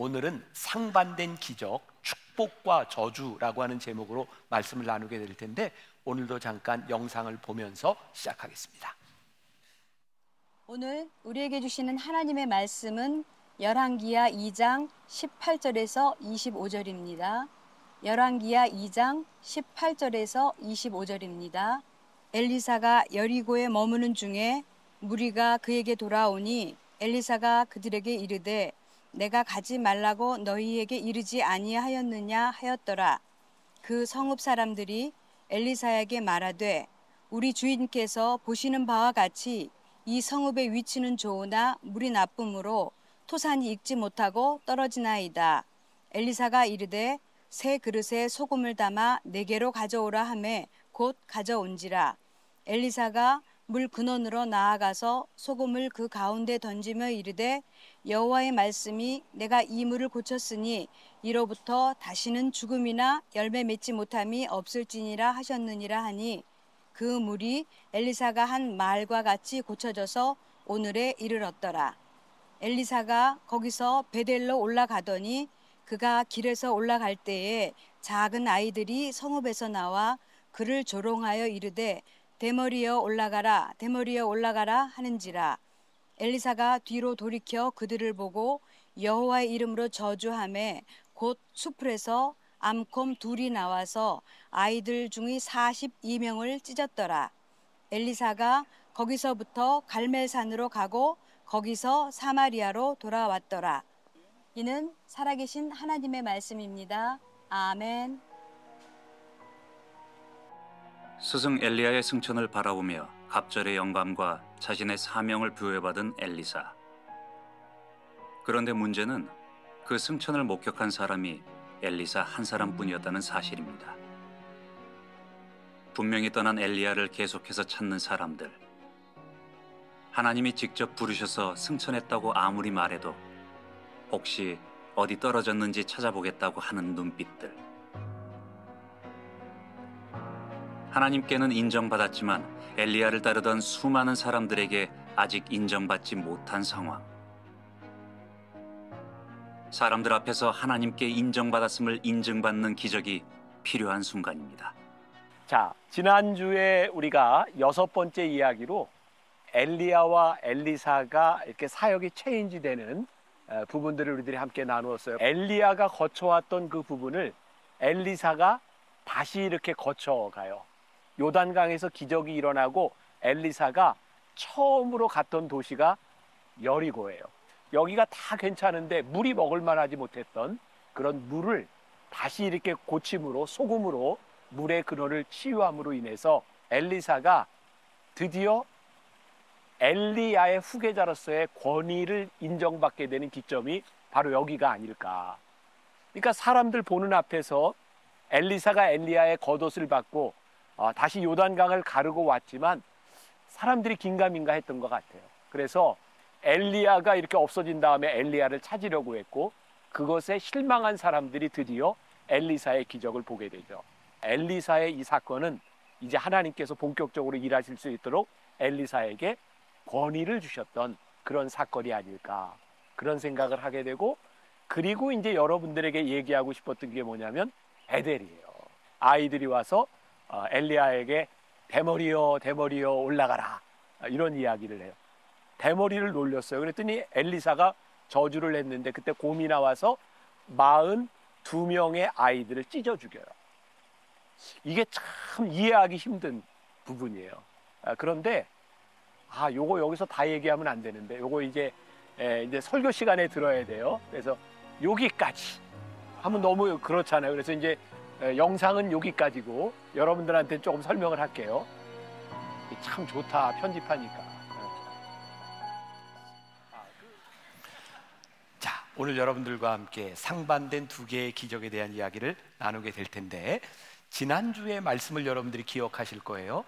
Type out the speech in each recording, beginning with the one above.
오늘은 상반된 기적, 축복과 저주라고 하는 제목으로 말씀을 나누게 될 텐데 오늘도 잠깐 영상을 보면서 시작하겠습니다. 오늘 우리에게 주시는 하나님의 말씀은 열왕기야 2장 18절에서 25절입니다. 열왕기야 2장 18절에서 25절입니다. 엘리사가 여리고에 머무는 중에 무리가 그에게 돌아오니 엘리사가 그들에게 이르되 내가 가지 말라고 너희에게 이르지 아니하였느냐 하였더라. 그 성읍 사람들이 엘리사에게 말하되 우리 주인께서 보시는 바와 같이 이 성읍의 위치는 좋으나 물이 나쁨으로 토산이 익지 못하고 떨어지나이다. 엘리사가 이르되 새 그릇에 소금을 담아 네개로 가져오라 하매 곧 가져온지라. 엘리사가 물 근원으로 나아가서 소금을 그 가운데 던지며 이르되 여호와의 말씀이 내가 이 물을 고쳤으니 이로부터 다시는 죽음이나 열매 맺지 못함이 없을지니라 하셨느니라 하니 그 물이 엘리사가 한 말과 같이 고쳐져서 오늘에 이르렀더라. 엘리사가 거기서 베델로 올라가더니 그가 길에서 올라갈 때에 작은 아이들이 성읍에서 나와 그를 조롱하여 이르되 대머리여 올라가라 대머리여 올라가라 하는지라 엘리사가 뒤로 돌이켜 그들을 보고 여호와의 이름으로 저주함에 곧 수풀에서 암콤 둘이 나와서 아이들 중의 42명을 찢었더라. 엘리사가 거기서부터 갈멜산으로 가고 거기서 사마리아로 돌아왔더라. 이는 살아계신 하나님의 말씀입니다. 아멘. 스승 엘리야의 승천을 바라보며 갑절의 영감과 자신의 사명을 부여받은 엘리사. 그런데 문제는 그 승천을 목격한 사람이 엘리사 한 사람뿐이었다는 사실입니다. 분명히 떠난 엘리야를 계속해서 찾는 사람들. 하나님이 직접 부르셔서 승천했다고 아무리 말해도 혹시 어디 떨어졌는지 찾아보겠다고 하는 눈빛들. 하나님께는 인정받았지만 엘리야를 따르던 수많은 사람들에게 아직 인정받지 못한 상황. 사람들 앞에서 하나님께 인정받았음을 인증받는 기적이 필요한 순간입니다. 자, 지난주에 우리가 여섯 번째 이야기로 엘리야와 엘리사가 이렇게 사역이 체인지 되는 어, 부분들을 우리들이 함께 나누었어요. 엘리야가 거쳐왔던 그 부분을 엘리사가 다시 이렇게 거쳐가요. 요단강에서 기적이 일어나고 엘리사가 처음으로 갔던 도시가 여리고예요. 여기가 다 괜찮은데 물이 먹을 만하지 못했던 그런 물을 다시 이렇게 고침으로 소금으로 물의 근원을 치유함으로 인해서 엘리사가 드디어 엘리야의 후계자로서의 권위를 인정받게 되는 기점이 바로 여기가 아닐까. 그러니까 사람들 보는 앞에서 엘리사가 엘리야의 겉옷을 받고 어, 다시 요단강을 가르고 왔지만 사람들이 긴가민가 했던 것 같아요. 그래서 엘리야가 이렇게 없어진 다음에 엘리야를 찾으려고 했고 그것에 실망한 사람들이 드디어 엘리사의 기적을 보게 되죠. 엘리사의 이 사건은 이제 하나님께서 본격적으로 일하실 수 있도록 엘리사에게 권위를 주셨던 그런 사건이 아닐까 그런 생각을 하게 되고 그리고 이제 여러분들에게 얘기하고 싶었던 게 뭐냐면 에델이에요. 아이들이 와서 어, 엘리야에게 대머리여 대머리여 올라가라 이런 이야기를 해요. 대머리를 놀렸어요. 그랬더니 엘리사가 저주를 했는데 그때 곰이 나와서 마흔 두 명의 아이들을 찢어 죽여요. 이게 참 이해하기 힘든 부분이에요. 아, 그런데 아 요거 여기서 다 얘기하면 안 되는데 요거 이제 에, 이제 설교 시간에 들어야 돼요. 그래서 여기까지 하면 너무 그렇잖아요. 그래서 이제 에, 영상은 여기까지고 여러분들한테 조금 설명을 할게요. 참 좋다 편집하니까. 자, 오늘 여러분들과 함께 상반된 두 개의 기적에 대한 이야기를 나누게 될 텐데 지난주의 말씀을 여러분들이 기억하실 거예요.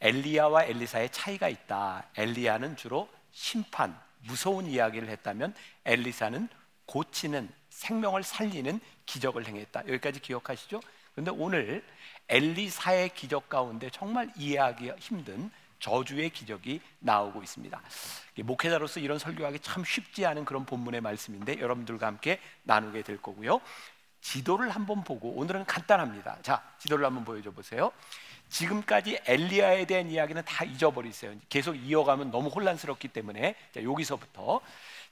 엘리야와 엘리사의 차이가 있다. 엘리야는 주로 심판, 무서운 이야기를 했다면 엘리사는 고치는 생명을 살리는 기적을 행했다. 여기까지 기억하시죠? 그런데 오늘 엘리사의 기적 가운데 정말 이해하기 힘든 저주의 기적이 나오고 있습니다. 목회자로서 이런 설교하기 참 쉽지 않은 그런 본문의 말씀인데 여러분들과 함께 나누게 될 거고요. 지도를 한번 보고 오늘은 간단합니다. 자, 지도를 한번 보여줘 보세요. 지금까지 엘리야에 대한 이야기는 다 잊어버리세요. 계속 이어가면 너무 혼란스럽기 때문에 자, 여기서부터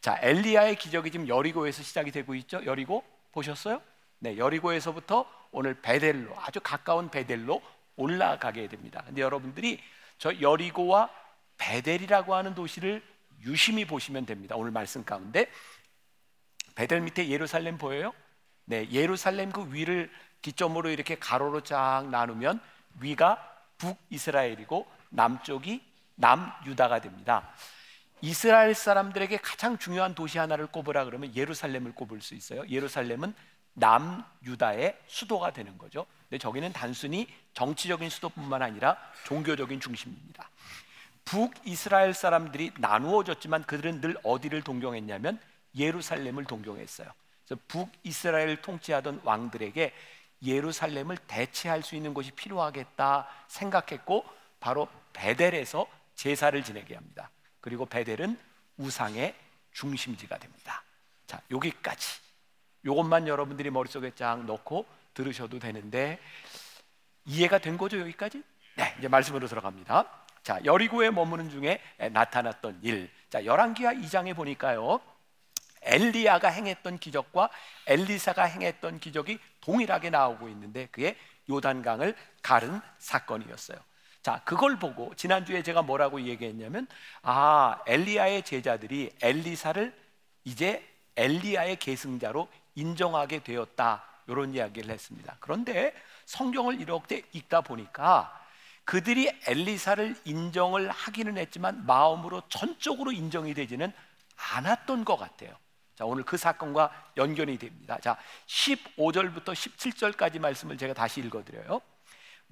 자 엘리야의 기적이 지금 여리고에서 시작이 되고 있죠. 여리고 보셨어요? 네, 여리고에서부터 오늘 베델로 아주 가까운 베델로 올라가게 됩니다. 근데 여러분들이 저 여리고와 베델이라고 하는 도시를 유심히 보시면 됩니다. 오늘 말씀 가운데 베델 밑에 예루살렘 보여요? 네, 예루살렘 그 위를 기점으로 이렇게 가로로 쫙 나누면 위가 북 이스라엘이고 남쪽이 남 유다가 됩니다. 이스라엘 사람들에게 가장 중요한 도시 하나를 꼽으라 그러면 예루살렘을 꼽을 수 있어요. 예루살렘은 남유다의 수도가 되는 거죠. 근데 저기는 단순히 정치적인 수도뿐만 아니라 종교적인 중심입니다. 북이스라엘 사람들이 나누어졌지만 그들은 늘 어디를 동경했냐면 예루살렘을 동경했어요. 그래서 북이스라엘 통치하던 왕들에게 예루살렘을 대체할 수 있는 곳이 필요하겠다 생각했고 바로 베델에서 제사를 지내게 합니다. 그리고 베델은 우상의 중심지가 됩니다. 자, 여기까지. 요것만 여러분들이 머릿속에 쫙 넣고 들으셔도 되는데 이해가 된 거죠, 여기까지? 네, 이제 말씀으로 들어갑니다. 자, 여리고에 머무는 중에 나타났던 일. 자, 열왕기하 2장에 보니까요. 엘리야가 행했던 기적과 엘리사가 행했던 기적이 동일하게 나오고 있는데 그게 요단강을 가른 사건이었어요. 자, 그걸 보고 지난주에 제가 뭐라고 얘기했냐면 아, 엘리야의 제자들이 엘리사를 이제 엘리야의 계승자로 인정하게 되었다. 이런 이야기를 했습니다. 그런데 성경을 이렇게 읽다 보니까 그들이 엘리사를 인정을 하기는 했지만 마음으로 전적으로 인정이 되지는 않았던 것 같아요. 자, 오늘 그 사건과 연결이 됩니다. 자, 15절부터 17절까지 말씀을 제가 다시 읽어 드려요.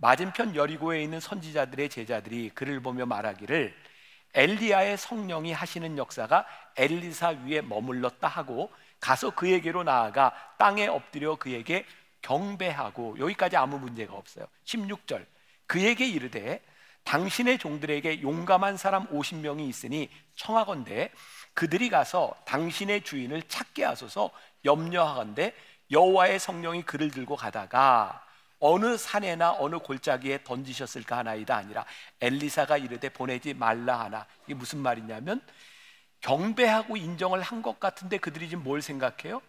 맞은편 여리고에 있는 선지자들의 제자들이 그를 보며 말하기를 엘리야의 성령이 하시는 역사가 엘리사 위에 머물렀다 하고 가서 그에게로 나아가 땅에 엎드려 그에게 경배하고 여기까지 아무 문제가 없어요. 16절 그에게 이르되 당신의 종들에게 용감한 사람 50명이 있으니 청하건대 그들이 가서 당신의 주인을 찾게 하소서 염려하건대 여호와의 성령이 그를 들고 가다가 어느 산에나 어느 골짜기에 던지셨을까 하나이다 아니라 엘리사가 이르되 보내지 말라 하나 이게 무슨 말이냐면 경배하고 인정을 한 것 같은데 그들이 지금 뭘 생각해요?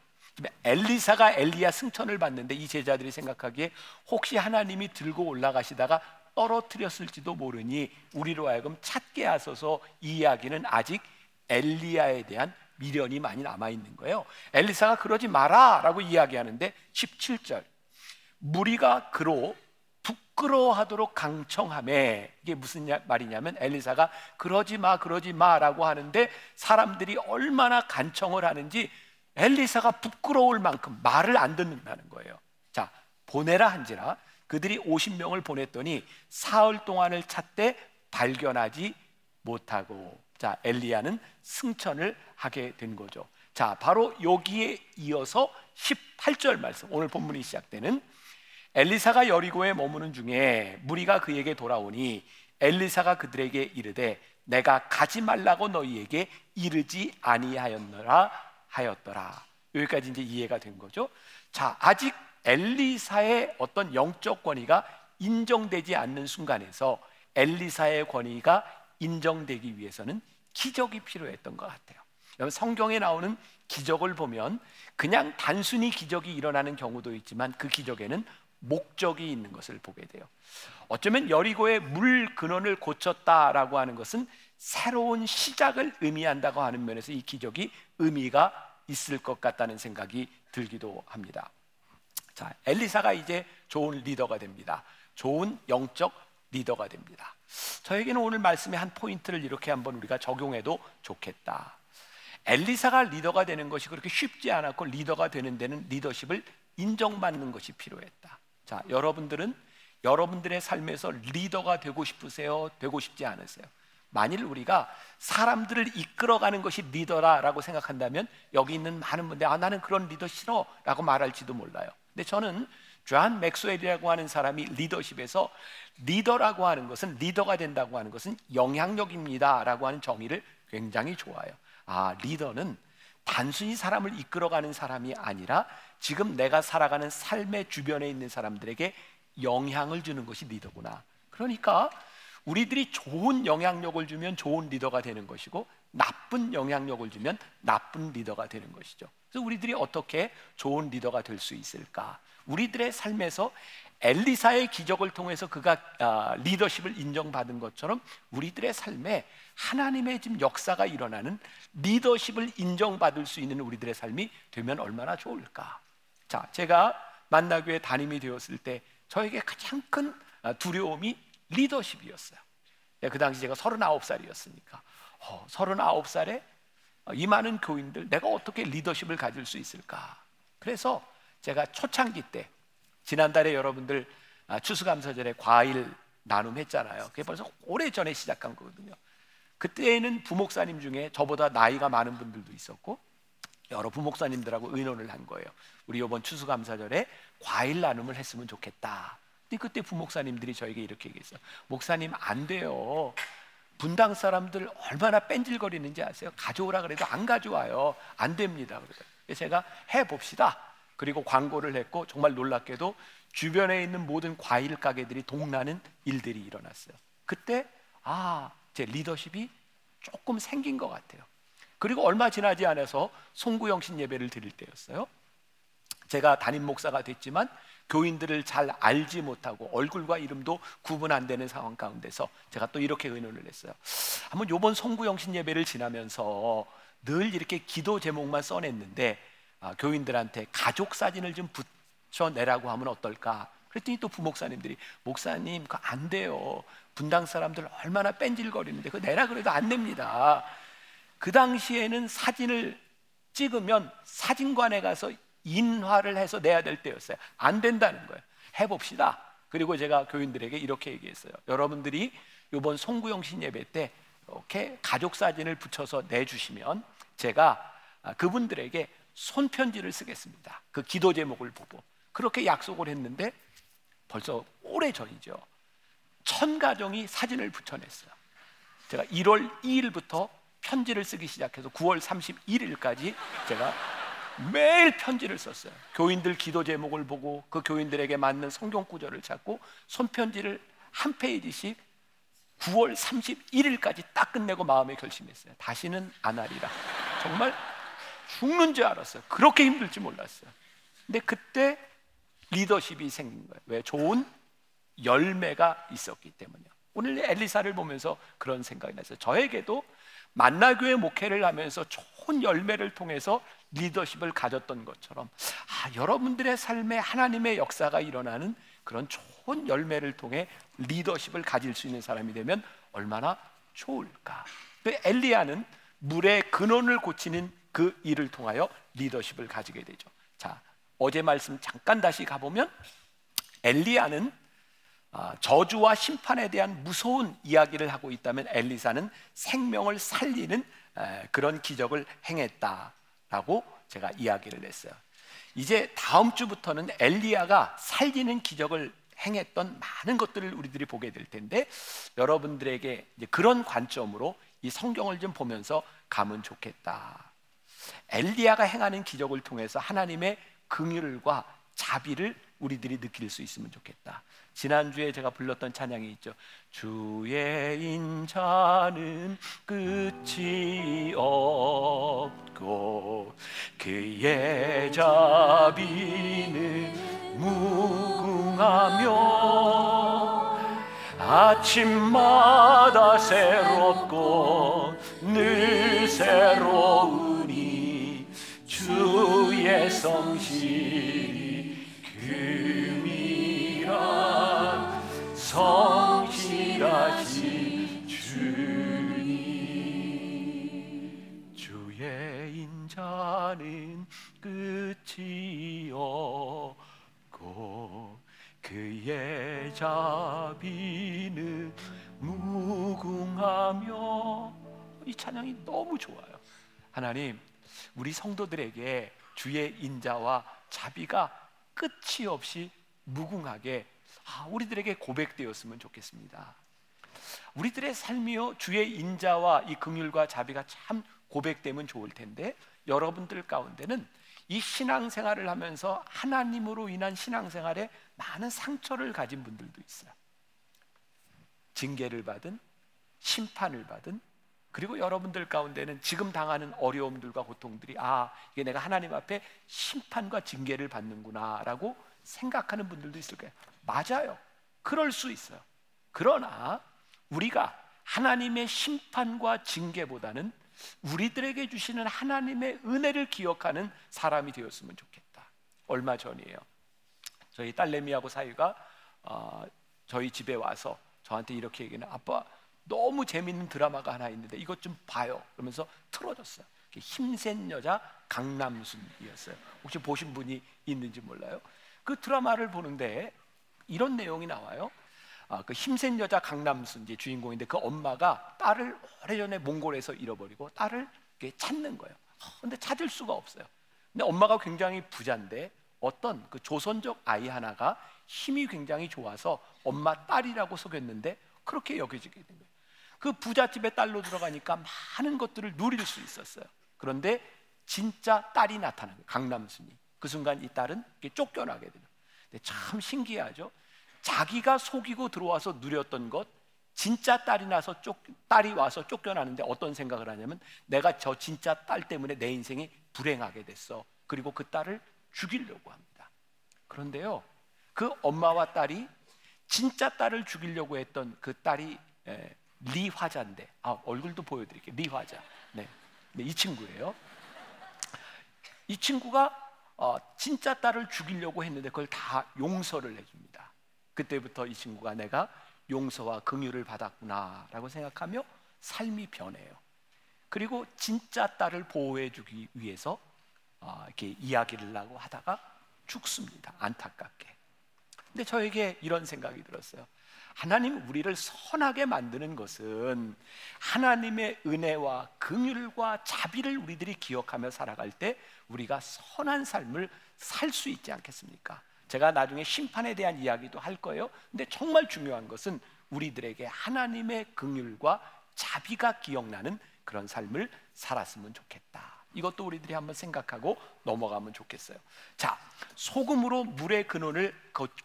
엘리사가 엘리야 승천을 받는데 이 제자들이 생각하기에 혹시 하나님이 들고 올라가시다가 떨어뜨렸을지도 모르니 우리로 하여금 찾게 하소서 이 이야기는 아직 엘리야에 대한 미련이 많이 남아 있는 거예요. 엘리사가 그러지 마라라고 이야기하는데 17절 무리가 그로 부끄러워하도록 강청함에 이게 무슨 말이냐면 엘리사가 그러지 마 그러지 마라고 하는데 사람들이 얼마나 간청을 하는지 엘리사가 부끄러울 만큼 말을 안 듣는다는 거예요. 자 보내라 한지라 그들이 50명을 보냈더니 사흘 동안을 찾되 발견하지 못하고 자, 엘리야는 승천을 하게 된 거죠. 자, 바로 여기에 이어서 18절 말씀. 오늘 본문이 시작되는 엘리사가 여리고에 머무는 중에 무리가 그에게 돌아오니 엘리사가 그들에게 이르되 내가 가지 말라고 너희에게 이르지 아니하였노라 하였더라. 여기까지 이제 이해가 된 거죠. 자, 아직 엘리사의 어떤 영적 권위가 인정되지 않는 순간에서 엘리사의 권위가 인정되기 위해서는 기적이 필요했던 것 같아요. 여러분 성경에 나오는 기적을 보면 그냥 단순히 기적이 일어나는 경우도 있지만 그 기적에는 목적이 있는 것을 보게 돼요. 어쩌면 여리고의 물 근원을 고쳤다라고 하는 것은 새로운 시작을 의미한다고 하는 면에서 이 기적이 의미가 있을 것 같다는 생각이 들기도 합니다. 자, 엘리사가 이제 좋은 리더가 됩니다. 좋은 영적 리더가 됩니다. 저에게는 오늘 말씀의 한 포인트를 이렇게 한번 우리가 적용해도 좋겠다. 엘리사가 리더가 되는 것이 그렇게 쉽지 않았고 리더가 되는 데는 리더십을 인정받는 것이 필요했다. 자, 여러분들은 여러분들의 삶에서 리더가 되고 싶으세요? 되고 싶지 않으세요? 만일 우리가 사람들을 이끌어가는 것이 리더라라고 생각한다면 여기 있는 많은 분들 아 나는 그런 리더 싫어라고 말할지도 몰라요. 근데 저는 존 맥스웰이라고 하는 사람이 리더십에서 리더라고 하는 것은 리더가 된다고 하는 것은 영향력입니다라고 하는 정의를 굉장히 좋아요. 아, 리더는 단순히 사람을 이끌어가는 사람이 아니라 지금 내가 살아가는 삶의 주변에 있는 사람들에게 영향을 주는 것이 리더구나. 그러니까 우리들이 좋은 영향력을 주면 좋은 리더가 되는 것이고 나쁜 영향력을 주면 나쁜 리더가 되는 것이죠. 그래서 우리들이 어떻게 좋은 리더가 될 수 있을까? 우리들의 삶에서 엘리사의 기적을 통해서 그가 아, 리더십을 인정받은 것처럼 우리들의 삶에 하나님의 지금 역사가 일어나는 리더십을 인정받을 수 있는 우리들의 삶이 되면 얼마나 좋을까? 자, 제가 만나교회 담임이 되었을 때 저에게 가장 큰 아, 두려움이 리더십이었어요. 예, 그 당시 제가 39살이었으니까 어, 39살에 이 많은 교인들 내가 어떻게 리더십을 가질 수 있을까? 그래서 제가 초창기 때 지난달에 여러분들 아, 추수감사절에 과일 나눔했잖아요. 그게 벌써 오래 전에 시작한 거거든요. 그때에는 부목사님 중에 저보다 나이가 많은 분들도 있었고 여러 부목사님들하고 의논을 한 거예요. 우리 이번 추수감사절에 과일 나눔을 했으면 좋겠다. 근데 그때 부목사님들이 저에게 이렇게 얘기했어요. 목사님 안 돼요. 분당 사람들 얼마나 뺀질거리는지 아세요? 가져오라 그래도 안 가져와요. 안 됩니다. 그래서 제가 해 봅시다. 그리고 광고를 했고 정말 놀랍게도 주변에 있는 모든 과일 가게들이 동나는 일들이 일어났어요. 그때 아, 제 리더십이 조금 생긴 것 같아요. 그리고 얼마 지나지 않아서 송구영신 예배를 드릴 때였어요. 제가 담임 목사가 됐지만 교인들을 잘 알지 못하고 얼굴과 이름도 구분 안 되는 상황 가운데서 제가 또 이렇게 의논을 했어요. 한번 요번 송구영신 예배를 지나면서 늘 이렇게 기도 제목만 써냈는데 아, 교인들한테 가족 사진을 좀 붙여내라고 하면 어떨까? 그랬더니 또 부목사님들이 목사님 그거 안 돼요. 분당 사람들 얼마나 뺀질거리는데 그 내라 그래도 안 됩니다. 그 당시에는 사진을 찍으면 사진관에 가서 인화를 해서 내야 될 때였어요. 안 된다는 거예요. 해봅시다. 그리고 제가 교인들에게 이렇게 얘기했어요. 여러분들이 이번 송구영 신 예배 때 이렇게 가족 사진을 붙여서 내주시면 제가 그분들에게 손편지를 쓰겠습니다. 그 기도 제목을 보고 그렇게 약속을 했는데 벌써 오래 전이죠. 천 가정이 사진을 붙여냈어요. 제가 1월 2일부터 편지를 쓰기 시작해서 9월 31일까지 제가 매일 편지를 썼어요. 교인들 기도 제목을 보고 그 교인들에게 맞는 성경 구절을 찾고 손편지를 한 페이지씩 9월 31일까지 딱 끝내고 마음에 결심했어요. 다시는 안 하리라. 정말 죽는 줄 알았어요. 그렇게 힘들지 몰랐어요. 근데 그때 리더십이 생긴 거예요. 왜? 좋은 열매가 있었기 때문이요. 오늘 엘리사를 보면서 그런 생각이 났어요. 저에게도 만나교회 목회를 하면서 좋은 열매를 통해서 리더십을 가졌던 것처럼 아, 여러분들의 삶에 하나님의 역사가 일어나는 그런 좋은 열매를 통해 리더십을 가질 수 있는 사람이 되면 얼마나 좋을까. 그 엘리야는 물의 근원을 고치는 그 일을 통하여 리더십을 가지게 되죠. 자, 어제 말씀 잠깐 다시 가보면 엘리야는 아, 저주와 심판에 대한 무서운 이야기를 하고 있다면 엘리사는 생명을 살리는 그런 기적을 행했다라고 제가 이야기를 했어요. 이제 다음 주부터는 엘리야가 살리는 기적을 행했던 많은 것들을 우리들이 보게 될 텐데 여러분들에게 그런 관점으로 이 성경을 좀 보면서 가면 좋겠다. 엘리야가 행하는 기적을 통해서 하나님의 긍휼과 자비를 우리들이 느낄 수 있으면 좋겠다. 지난주에 제가 불렀던 찬양이 있죠. 주의 인자는 끝이 없고 그의 자비는 무궁하며 아침마다 새롭고 늘 새로우니 주의 성실이 금 자비는 무궁하며 이 찬양이 너무 좋아요. 하나님, 우리 성도들에게 주의 인자와 자비가 끝이 없이 무궁하게 아, 우리들에게 고백되었으면 좋겠습니다. 우리들의 삶이요 주의 인자와 이 긍휼과 자비가 참 고백되면 좋을 텐데 여러분들 가운데는 이 신앙생활을 하면서 하나님으로 인한 신앙생활에 많은 상처를 가진 분들도 있어요. 징계를 받은 심판을 받은 그리고 여러분들 가운데는 지금 당하는 어려움들과 고통들이 아 이게 내가 하나님 앞에 심판과 징계를 받는구나라고 생각하는 분들도 있을 거예요. 맞아요. 그럴 수 있어요. 그러나 우리가 하나님의 심판과 징계보다는 우리들에게 주시는 하나님의 은혜를 기억하는 사람이 되었으면 좋겠다. 얼마 전이에요. 저희 딸내미하고 사이가 어, 저희 집에 와서 저한테 이렇게 얘기는 아빠 너무 재밌는 드라마가 하나 있는데 이것 좀 봐요. 그러면서 틀어줬어요. 힘센 여자 강남순이었어요. 혹시 보신 분이 있는지 몰라요. 그 드라마를 보는데 이런 내용이 나와요. 아, 그 힘센 여자 강남순 이제 주인공인데 그 엄마가 딸을 오래전에 몽골에서 잃어버리고 딸을 찾는 거예요. 근데 찾을 수가 없어요. 근데 엄마가 굉장히 부자인데 어떤 그 조선족 아이 하나가 힘이 굉장히 좋아서 엄마 딸이라고 속였는데 그렇게 여겨지게 된 거예요. 그 부잣집에 딸로 들어가니까 많은 것들을 누릴 수 있었어요. 그런데 진짜 딸이 나타난 거예요. 강남순이. 그 순간 이 딸은 쫓겨나게 되는. 근데 참 신기하죠. 자기가 속이고 들어와서 누렸던 것 진짜 딸이 나서 쫓 딸이 와서 쫓겨나는데 어떤 생각을 하냐면 내가 저 진짜 딸 때문에 내 인생이 불행하게 됐어. 그리고 그 딸을 죽이려고 합니다. 그런데요. 그 엄마와 딸이 진짜 딸을 죽이려고 했던 그 딸이 에, 리 화자인데 아, 얼굴도 보여드릴게요. 리 화자. 네. 네, 이 친구예요. 이 친구가 어, 진짜 딸을 죽이려고 했는데 그걸 다 용서를 해줍니다. 그때부터 이 친구가 내가 용서와 긍휼을 받았구나라고 생각하며 삶이 변해요. 그리고 진짜 딸을 보호해 주기 위해서 어, 이렇게 이야기를 하고 하다가 죽습니다. 안타깝게. 근데 저에게 이런 생각이 들었어요. 하나님 우리를 선하게 만드는 것은 하나님의 은혜와 긍휼과 자비를 우리들이 기억하며 살아갈 때 우리가 선한 삶을 살 수 있지 않겠습니까? 제가 나중에 심판에 대한 이야기도 할 거예요. 근데 정말 중요한 것은 우리들에게 하나님의 긍휼과 자비가 기억나는 그런 삶을 살았으면 좋겠다. 이것도 우리들이 한번 생각하고 넘어가면 좋겠어요. 자, 소금으로 물의 근원을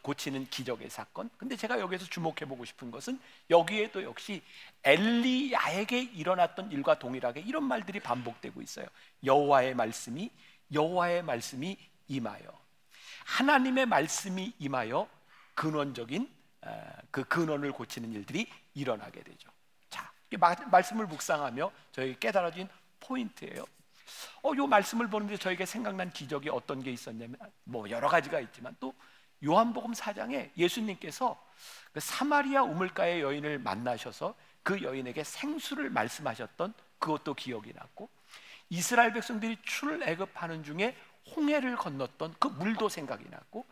고치는 기적의 사건. 근데 제가 여기서 주목해 보고 싶은 것은 여기에도 역시 엘리야에게 일어났던 일과 동일하게 이런 말들이 반복되고 있어요. 여호와의 말씀이 여호와의 말씀이 임하여 하나님의 말씀이 임하여 근원적인 그 근원을 고치는 일들이 일어나게 되죠. 자, 말씀을 묵상하며 저희 깨달아진 포인트예요. 어, 요 말씀을 보는데 저에게 생각난 기적이 어떤 게 있었냐면 뭐 여러 가지가 있지만 또 요한복음 4장에 예수님께서 그 사마리아 우물가의 여인을 만나셔서 그 여인에게 생수를 말씀하셨던 그것도 기억이 났고 이스라엘 백성들이 출애굽하는 중에 홍해를 건넜던 그 물도 생각이 났고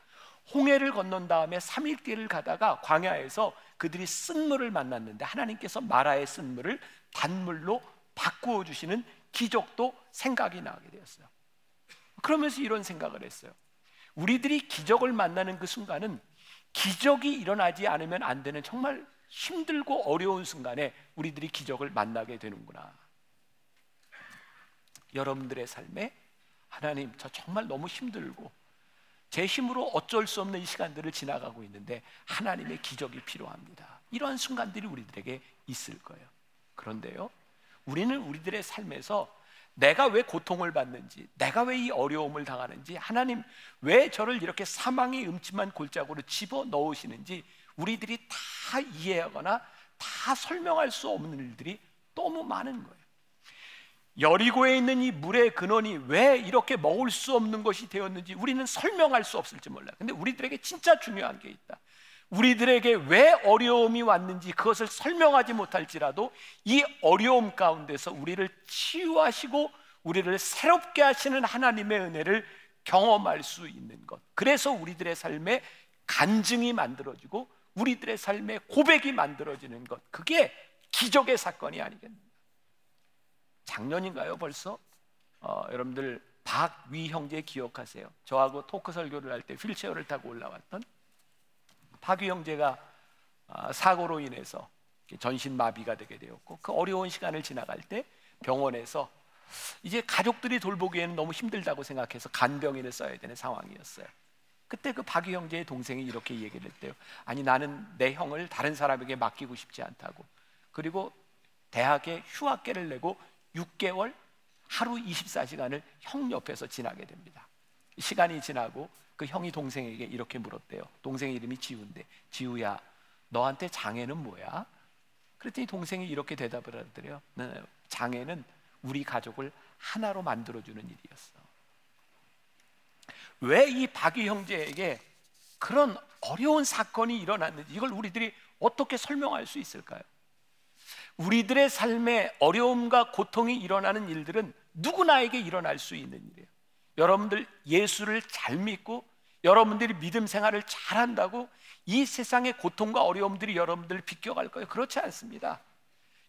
홍해를 건넌 다음에 3일 길을 가다가 광야에서 그들이 쓴물을 만났는데 하나님께서 마라의 쓴물을 단물로 바꾸어 주시는 기적도 생각이 나게 되었어요. 그러면서 이런 생각을 했어요. 우리들이 기적을 만나는 그 순간은 기적이 일어나지 않으면 안 되는 정말 힘들고 어려운 순간에 우리들이 기적을 만나게 되는구나. 여러분들의 삶에 하나님, 저 정말 너무 힘들고 제 힘으로 어쩔 수 없는 이 시간들을 지나가고 있는데 하나님의 기적이 필요합니다. 이러한 순간들이 우리들에게 있을 거예요. 그런데요, 우리는 우리들의 삶에서 내가 왜 고통을 받는지, 내가 왜 이 어려움을 당하는지, 하나님 왜 저를 이렇게 사망의 음침한 골짜기로 집어 넣으시는지 우리들이 다 이해하거나 다 설명할 수 없는 일들이 너무 많은 거예요. 여리고에 있는 이 물의 근원이 왜 이렇게 먹을 수 없는 것이 되었는지 우리는 설명할 수 없을지 몰라요. 근데 우리들에게 진짜 중요한 게 있다. 우리들에게 왜 어려움이 왔는지 그것을 설명하지 못할지라도 이 어려움 가운데서 우리를 치유하시고 우리를 새롭게 하시는 하나님의 은혜를 경험할 수 있는 것. 그래서 우리들의 삶에 간증이 만들어지고 우리들의 삶에 고백이 만들어지는 것. 그게 기적의 사건이 아니겠는가. 작년인가요 벌써? 어, 여러분들 박위 형제 기억하세요? 저하고 토크 설교를 할 때 휠체어를 타고 올라왔던 박유 형제가 아, 사고로 인해서 전신 마비가 되게 되었고 그 어려운 시간을 지나갈 때 병원에서 이제 가족들이 돌보기에는 너무 힘들다고 생각해서 간병인을 써야 되는 상황이었어요. 그때 그 박유 형제의 동생이 이렇게 얘기를 했대요. 아니 나는 내 형을 다른 사람에게 맡기고 싶지 않다고. 그리고 대학에 휴학계를 내고 6개월 하루 24시간을 형 옆에서 지나게 됩니다. 시간이 지나고 그 형이 동생에게 이렇게 물었대요. 동생의 이름이 지우인데 지우야 너한테 장애는 뭐야? 그랬더니 동생이 이렇게 대답을 하더래요. 네, 장애는 우리 가족을 하나로 만들어주는 일이었어. 왜 이 박유 형제에게 그런 어려운 사건이 일어났는지 이걸 우리들이 어떻게 설명할 수 있을까요? 우리들의 삶에 어려움과 고통이 일어나는 일들은 누구나에게 일어날 수 있는 일이에요. 여러분들 예수를 잘 믿고 여러분들이 믿음 생활을 잘 한다고 이 세상의 고통과 어려움들이 여러분들을 비껴갈 거예요. 그렇지 않습니다.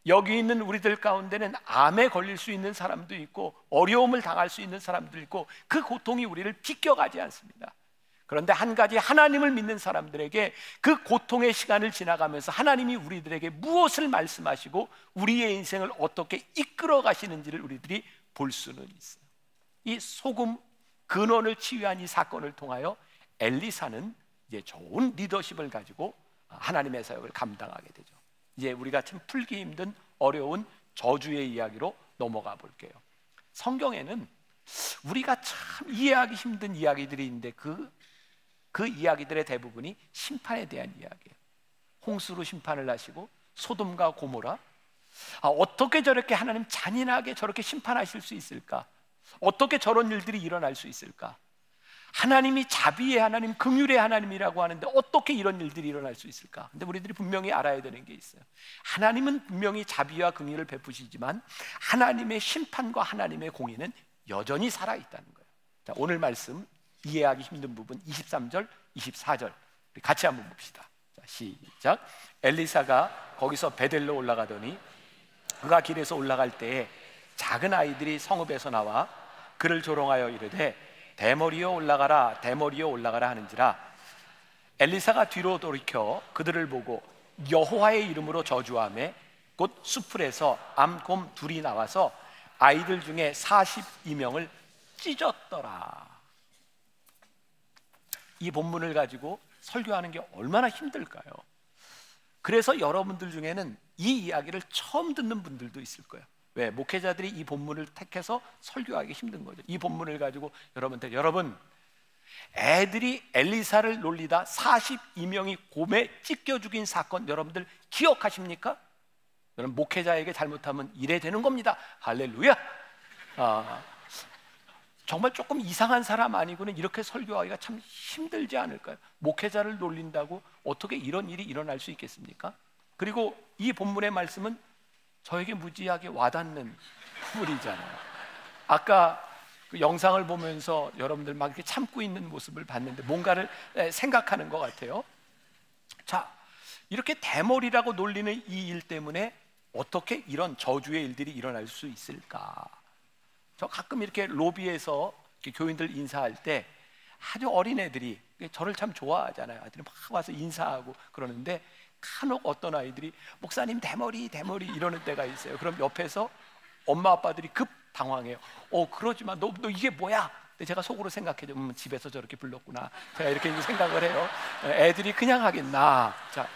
여기 있는 우리들 가운데는 암에 걸릴 수 있는 사람도 있고 어려움을 당할 수 있는 사람도 있고 그 고통이 우리를 비껴가지 않습니다. 그런데 한 가지 하나님을 믿는 사람들에게 그 고통의 시간을 지나가면서 하나님이 우리들에게 무엇을 말씀하시고 우리의 인생을 어떻게 이끌어 가시는지를 우리들이 볼 수는 있어요. 이 소금 근원을 치유한 이 사건을 통하여 엘리사는 이제 좋은 리더십을 가지고 하나님의 사역을 감당하게 되죠. 이제 우리가 참 풀기 힘든 어려운 저주의 이야기로 넘어가 볼게요. 성경에는 우리가 참 이해하기 힘든 이야기들이 있는데 그, 그 이야기들의 대부분이 심판에 대한 이야기예요. 홍수로 심판을 하시고 소돔과 고모라 아, 어떻게 저렇게 하나님 잔인하게 저렇게 심판하실 수 있을까? 어떻게 저런 일들이 일어날 수 있을까? 하나님이 자비의 하나님, 긍휼의 하나님이라고 하는데 어떻게 이런 일들이 일어날 수 있을까? 근데 우리들이 분명히 알아야 되는 게 있어요. 하나님은 분명히 자비와 긍휼을 베푸시지만 하나님의 심판과 하나님의 공의는 여전히 살아 있다는 거예요. 자, 오늘 말씀 이해하기 힘든 부분 23절, 24절 우리 같이 한번 봅시다. 자, 시작. 엘리사가 거기서 베델로 올라가더니 그가 길에서 올라갈 때에 작은 아이들이 성읍에서 나와 그를 조롱하여 이르되 대머리여 올라가라 대머리여 올라가라 하는지라 엘리사가 뒤로 돌이켜 그들을 보고 여호와의 이름으로 저주하며 곧 수풀에서 암곰 둘이 나와서 아이들 중에 42명을 찢었더라. 이 본문을 가지고 설교하는 게 얼마나 힘들까요? 그래서 여러분들 중에는 이 이야기를 처음 듣는 분들도 있을 거예요. 왜? 목회자들이 이 본문을 택해서 설교하기 힘든 거죠. 이 본문을 가지고 여러분들 여러분 애들이 엘리사를 놀리다 42명이 곰에 찢겨 죽인 사건 여러분들 기억하십니까? 여러분 목회자에게 잘못하면 이래 되는 겁니다. 할렐루야. 아, 정말 조금 이상한 사람 아니고는 이렇게 설교하기가 참 힘들지 않을까요? 목회자를 놀린다고 어떻게 이런 일이 일어날 수 있겠습니까? 그리고 이 본문의 말씀은 저에게 무지하게 와닿는 부분이잖아요. 아까 그 영상을 보면서 여러분들 막 이렇게 참고 있는 모습을 봤는데 뭔가를 생각하는 것 같아요. 자, 이렇게 대머리라고 놀리는 이 일 때문에 어떻게 이런 저주의 일들이 일어날 수 있을까? 저 가끔 이렇게 로비에서 이렇게 교인들 인사할 때 아주 어린 애들이 저를 참 좋아하잖아요. 아들이 막 와서 인사하고 그러는데 간혹 어떤 아이들이 목사님 대머리 대머리 이러는 때가 있어요. 그럼 옆에서 엄마 아빠들이 급 당황해요. 어 그러지만 너, 너 이게 뭐야? 근데 제가 속으로 생각해요. 음, 집에서 저렇게 불렀구나. 제가 이렇게 생각을 해요. 애들이 그냥 하겠나? 자,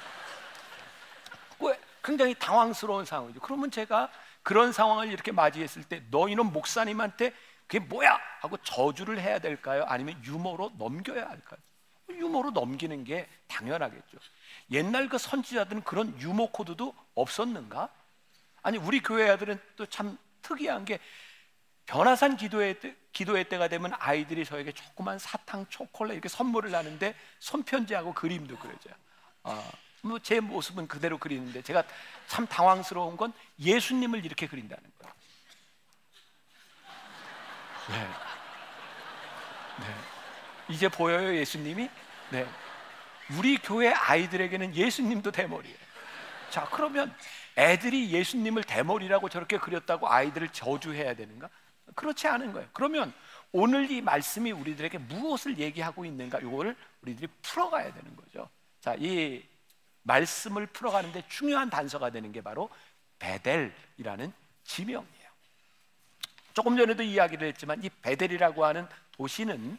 굉장히 당황스러운 상황이죠. 그러면 제가 그런 상황을 이렇게 맞이했을 때 너희는 목사님한테 그게 뭐야? 하고 저주를 해야 될까요? 아니면 유머로 넘겨야 할까요? 유머로 넘기는 게 당연하겠죠. 옛날 그 선지자들은 그런 유머 코드도 없었는가? 아니 우리 교회 아들은 또 참 특이한 게 변화산 기도회 때, 기도회 때가 되면 아이들이 저에게 조그만 사탕, 초콜릿 이렇게 선물을 하는데 손편지하고 그림도 그려져요. 어, 뭐제 모습은 그대로 그리는데 제가 참 당황스러운 건 예수님을 이렇게 그린다는 거예요. 네. 네. 이제 보여요 예수님이? 네. 우리 교회 아이들에게는 예수님도 대머리예요. 자, 그러면 애들이 예수님을 대머리라고 저렇게 그렸다고 아이들을 저주해야 되는가? 그렇지 않은 거예요. 그러면 오늘 이 말씀이 우리들에게 무엇을 얘기하고 있는가? 이거를 우리들이 풀어가야 되는 거죠. 자, 이 말씀을 풀어가는데 중요한 단서가 되는 게 바로 베델이라는 지명이에요. 조금 전에도 이야기를 했지만 이 베델이라고 하는 도시는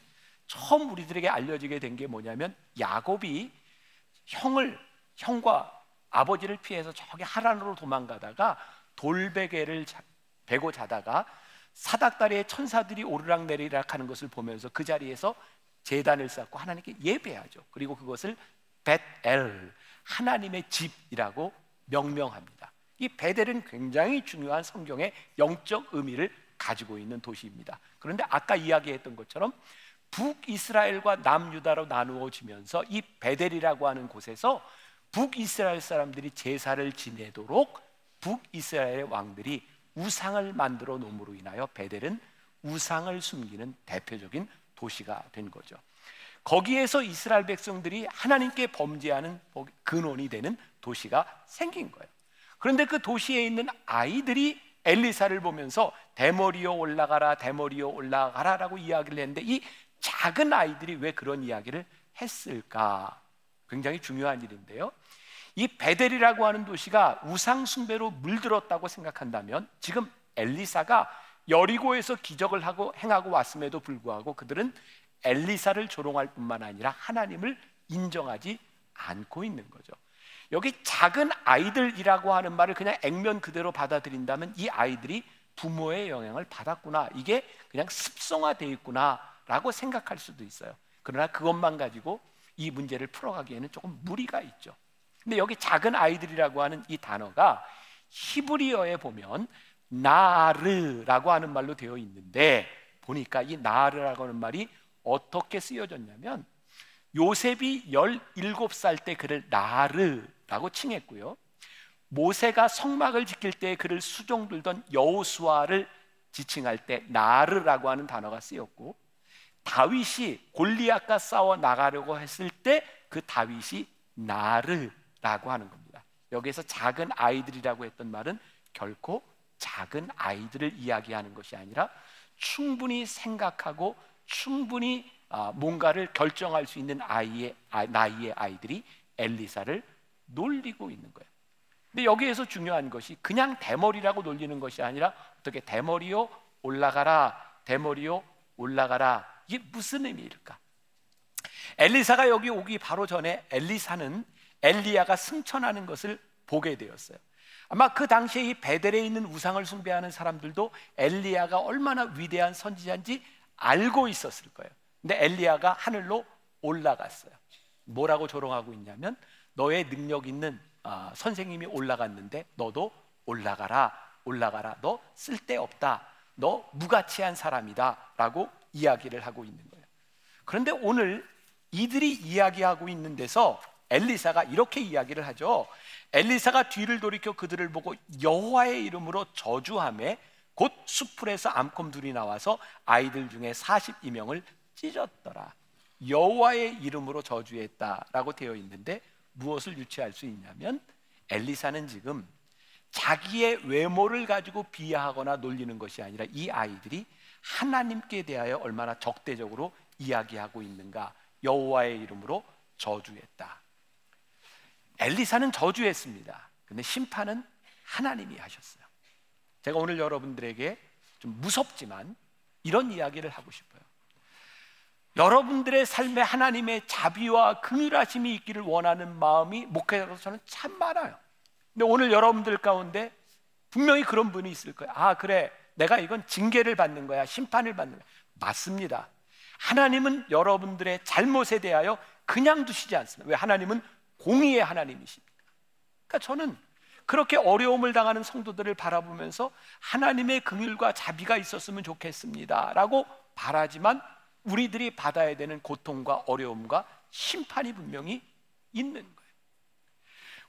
처음 우리들에게 알려지게 된 게 뭐냐면 야곱이 형을 형과 아버지를 피해서 저기 하란으로 도망가다가 돌베개를 자, 베고 자다가 사닥다리에 천사들이 오르락 내리락 하는 것을 보면서 그 자리에서 제단을 쌓고 하나님께 예배하죠. 그리고 그것을 벳엘 하나님의 집이라고 명명합니다. 이 베델은 굉장히 중요한 성경의 영적 의미를 가지고 있는 도시입니다. 그런데 아까 이야기했던 것처럼 북이스라엘과 남유다로 나누어지면서 이 베델이라고 하는 곳에서 북이스라엘 사람들이 제사를 지내도록 북이스라엘의 왕들이 우상을 만들어 놓음으로 인하여 베델은 우상을 숨기는 대표적인 도시가 된 거죠. 거기에서 이스라엘 백성들이 하나님께 범죄하는 근원이 되는 도시가 생긴 거예요. 그런데 그 도시에 있는 아이들이 엘리사를 보면서 대머리여 올라가라 대머리여 올라가라라고 이야기를 했는데 이 작은 아이들이 왜 그런 이야기를 했을까? 굉장히 중요한 일인데요. 이 베델이라고 하는 도시가 우상 숭배로 물들었다고 생각한다면 지금 엘리사가 여리고에서 기적을 하고 행하고 왔음에도 불구하고 그들은 엘리사를 조롱할 뿐만 아니라 하나님을 인정하지 않고 있는 거죠. 여기 작은 아이들이라고 하는 말을 그냥 액면 그대로 받아들인다면 이 아이들이 부모의 영향을 받았구나. 이게 그냥 습성화되어 있구나 라고 생각할 수도 있어요. 그러나 그것만 가지고 이 문제를 풀어가기에는 조금 무리가 있죠. 근데 여기 작은 아이들이라고 하는 이 단어가 히브리어에 보면 나르라고 하는 말로 되어 있는데 보니까 이 나르라고 하는 말이 어떻게 쓰여졌냐면 요셉이 17살 때 그를 나르라고 칭했고요. 모세가 성막을 지킬 때 그를 수종 들던 여호수아를 지칭할 때 나르라고 하는 단어가 쓰였고 다윗이 골리앗과 싸워 나가려고 했을 때 그 다윗이 나르라고 하는 겁니다. 여기서 작은 아이들이라고 했던 말은 결코 작은 아이들을 이야기하는 것이 아니라 충분히 생각하고 충분히 아, 뭔가를 결정할 수 있는 아이의 아, 나이의 아이들이 엘리사를 놀리고 있는 거예요. 근데 여기에서 중요한 것이 그냥 대머리라고 놀리는 것이 아니라 어떻게 대머리요 올라가라 대머리요 올라가라 이게 무슨 의미일까? 엘리사가 여기 오기 바로 전에 엘리사는 엘리야가 승천하는 것을 보게 되었어요. 아마 그 당시에 이 베델에 있는 우상을 숭배하는 사람들도 엘리야가 얼마나 위대한 선지자인지 알고 있었을 거예요. 근데 엘리야가 하늘로 올라갔어요. 뭐라고 조롱하고 있냐면 너의 능력 있는 어, 선생님이 올라갔는데 너도 올라가라, 올라가라. 너 쓸데없다. 너 무가치한 사람이다라고 이야기를 하고 있는 거예요. 그런데 오늘 이들이 이야기하고 있는 데서 엘리사가 이렇게 이야기를 하죠. 엘리사가 뒤를 돌이켜 그들을 보고 여호와의 이름으로 저주함에 곧 수풀에서 암컷 둘이 나와서 아이들 중에 42명을 찢었더라. 여호와의 이름으로 저주했다라고 되어 있는데 무엇을 유추할 수 있냐면 엘리사는 지금 자기의 외모를 가지고 비하하거나 놀리는 것이 아니라 이 아이들이 하나님께 대하여 얼마나 적대적으로 이야기하고 있는가 여호와의 이름으로 저주했다. 엘리사는 저주했습니다. 근데 심판은 하나님이 하셨어요. 제가 오늘 여러분들에게 좀 무섭지만 이런 이야기를 하고 싶어요. 여러분들의 삶에 하나님의 자비와 긍휼하심이 있기를 원하는 마음이 목회자로서 저는 참 많아요. 근데 오늘 여러분들 가운데 분명히 그런 분이 있을 거예요. 아, 그래. 내가 이건 징계를 받는 거야. 심판을 받는 거야. 맞습니다. 하나님은 여러분들의 잘못에 대하여 그냥 두시지 않습니다. 왜 하나님은 공의의 하나님이십니까? 그러니까 저는 그렇게 어려움을 당하는 성도들을 바라보면서 하나님의 긍휼과 자비가 있었으면 좋겠습니다라고 바라지만 우리들이 받아야 되는 고통과 어려움과 심판이 분명히 있는 거예요.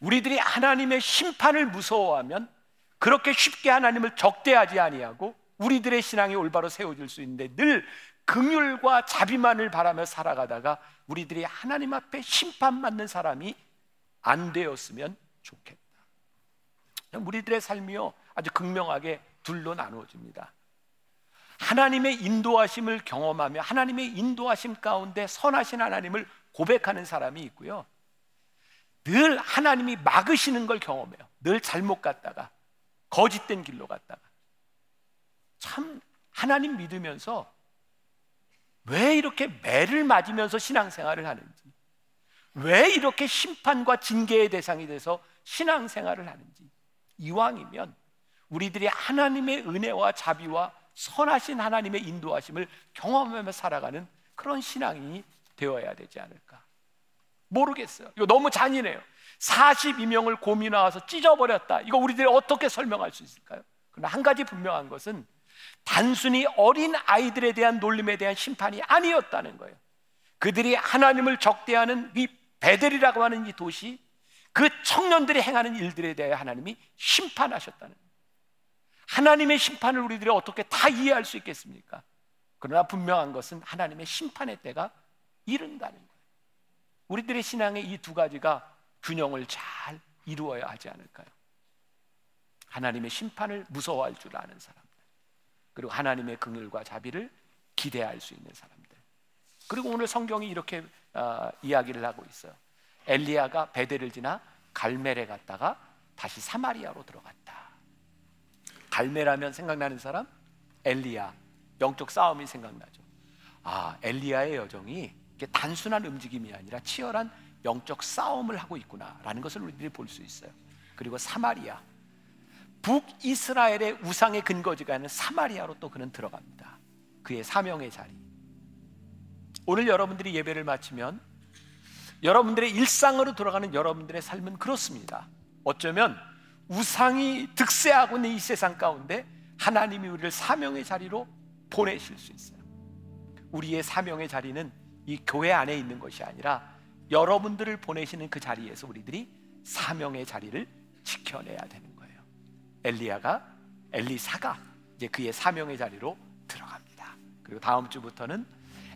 우리들이 하나님의 심판을 무서워하면 그렇게 쉽게 하나님을 적대하지 아니하고 우리들의 신앙이 올바로 세워질 수 있는데 늘 긍휼과 자비만을 바라며 살아가다가 우리들이 하나님 앞에 심판받는 사람이 안 되었으면 좋겠다. 우리들의 삶이요 아주 극명하게 둘로 나누어집니다. 하나님의 인도하심을 경험하며 하나님의 인도하심 가운데 선하신 하나님을 고백하는 사람이 있고요. 늘 하나님이 막으시는 걸 경험해요. 늘 잘못 갔다가 거짓된 길로 갔다가 참 하나님 믿으면서 왜 이렇게 매를 맞으면서 신앙생활을 하는지 왜 이렇게 심판과 징계의 대상이 돼서 신앙생활을 하는지 이왕이면 우리들이 하나님의 은혜와 자비와 선하신 하나님의 인도하심을 경험하며 살아가는 그런 신앙이 되어야 되지 않을까. 모르겠어요. 이거 너무 잔인해요 42명을 곰이 나와서 찢어버렸다 이거 우리들이 어떻게 설명할 수 있을까요? 그러나 한 가지 분명한 것은 단순히 어린 아이들에 대한 놀림에 대한 심판이 아니었다는 거예요 그들이 하나님을 적대하는 이 베델이라고 하는 이 도시 그 청년들이 행하는 일들에 대해 하나님이 심판하셨다는 거예요. 하나님의 심판을 우리들이 어떻게 다 이해할 수 있겠습니까? 그러나 분명한 것은 하나님의 심판의 때가 이른다는 거예요. 우리들의 신앙의 이 두 가지가 균형을 잘 이루어야 하지 않을까요? 하나님의 심판을 무서워할 줄 아는 사람들, 그리고 하나님의 긍휼과 자비를 기대할 수 있는 사람들. 그리고 오늘 성경이 이렇게 어, 이야기를 하고 있어요. 엘리야가 베델을 지나 갈멜에 갔다가 다시 사마리아로 들어갔다. 갈멜하면 생각나는 사람? 엘리야. 영적 싸움이 생각나죠. 아, 엘리야의 여정이 단순한 움직임이 아니라 치열한 영적 싸움을 하고 있구나라는 것을 우리들이 볼 수 있어요. 그리고 사마리아. 북이스라엘의 우상의 근거지가 있는 사마리아로 또 그는 들어갑니다. 그의 사명의 자리. 오늘 여러분들이 예배를 마치면 여러분들의 일상으로 돌아가는 여러분들의 삶은 그렇습니다. 어쩌면 우상이 득세하고 있는 이 세상 가운데 하나님이 우리를 사명의 자리로 보내실 수 있어요. 우리의 사명의 자리는 이 교회 안에 있는 것이 아니라 여러분들을 보내시는 그 자리에서 우리들이 사명의 자리를 지켜내야 되는 거예요. 엘리야가 엘리사가 이제 그의 사명의 자리로 들어갑니다. 그리고 다음 주부터는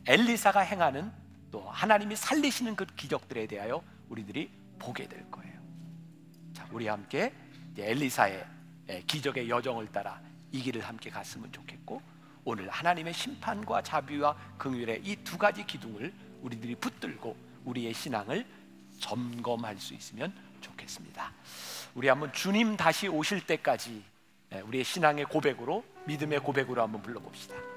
엘리사가 행하는 또 하나님이 살리시는 그 기적들에 대하여 우리들이 보게 될 거예요. 자, 우리 함께 엘리사의 기적의 여정을 따라 이 길을 함께 갔으면 좋겠고 오늘 하나님의 심판과 자비와 긍휼의 이 두 가지 기둥을 우리들이 붙들고 우리의 신앙을 점검할 수 있으면 좋겠습니다. 우리 한번 주님 다시 오실 때까지 우리의 신앙의 고백으로 믿음의 고백으로 한번 불러봅시다.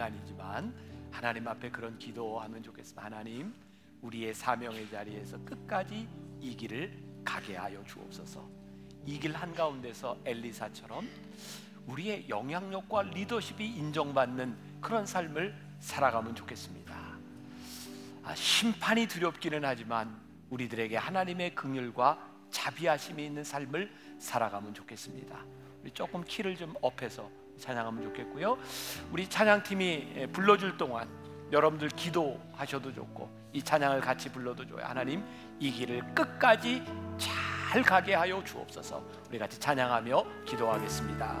시간이지만 하나님 앞에 그런 기도하면 좋겠습니다. 하나님, 우리의 사명의 자리에서 끝까지 이 길을 가게 하여 주옵소서. 이 길 한가운데서 엘리사처럼 우리의 영향력과 리더십이 인정받는 그런 삶을 살아가면 좋겠습니다. 아, 심판이 두렵기는 하지만 우리들에게 하나님의 긍휼과 자비하심이 있는 삶을 살아가면 좋겠습니다. 우리 조금 키를 좀 업해서 찬양하면 좋겠고요. 우리 찬양팀이 불러줄 동안 여러분들 기도하셔도 좋고 이 찬양을 같이 불러도 좋아요. 하나님 이 길을 끝까지 잘 가게 하여 주옵소서. 우리 같이 찬양하며 기도하겠습니다.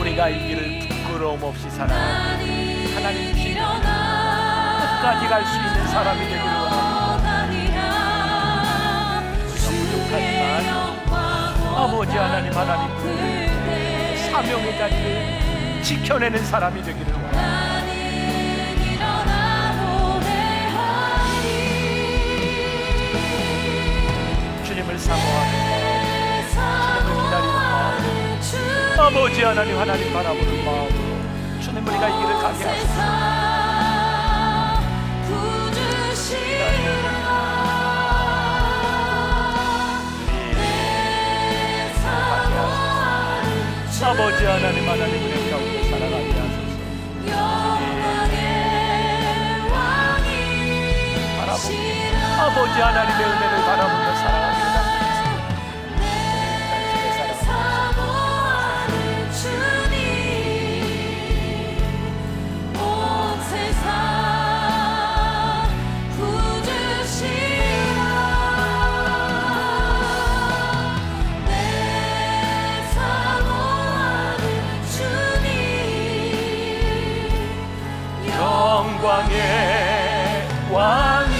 우리가 이 길을 부끄러움 없이 살아 하나님 주신 끝까지 갈 수 있는 사람이 되기를 원합니다. 부족하지만 아버지 하나님 하나님 그 사명의 자리를 지켜내는 사람이 되기를 원합니다. 주님을 사모하는 주님을 기다리는 마음 아버지 하나님 하나님 바라보는 마음 주님 우리가 이 길을 가게 하소서. 아버지 하나님 하나님 은혜 가운데 살아가게 하소서. 바라보고 아버지 하나님의 은혜를 바라보며 살아가기를 당신 영광의 왕이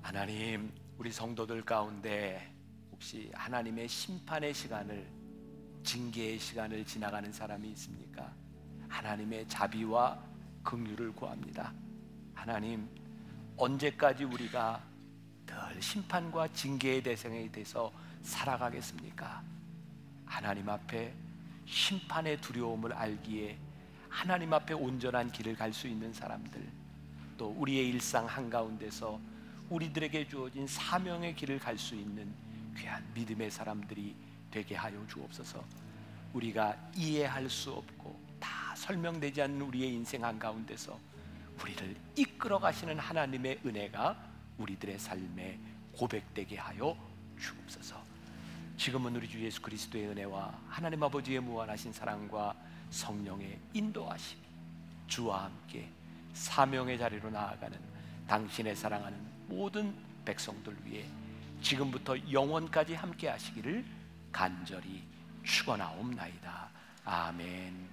하나님 우리 성도들 가운데 혹시 하나님의 심판의 시간을 징계의 시간을 지나가는 사람이 있습니까? 하나님의 자비와 긍휼을 구합니다. 하나님 언제까지 우리가 늘 심판과 징계의 대상이 돼서 살아가겠습니까? 하나님 앞에 심판의 두려움을 알기에 하나님 앞에 온전한 길을 갈 수 있는 사람들 또 우리의 일상 한가운데서 우리들에게 주어진 사명의 길을 갈 수 있는 귀한 믿음의 사람들이 되게 하여 주옵소서. 우리가 이해할 수 없고 다 설명되지 않는 우리의 인생 한가운데서 우리를 이끌어 가시는 하나님의 은혜가 우리들의 삶에 고백되게 하여 주옵소서. 지금은 우리 주 예수 그리스도의 은혜와 하나님 아버지의 무한하신 사랑과 성령의 인도하심이 주와 함께 사명의 자리로 나아가는 당신의 사랑하는 모든 백성들 위해 지금부터 영원까지 함께 하시기를 간절히 축원하옵나이다. 아멘.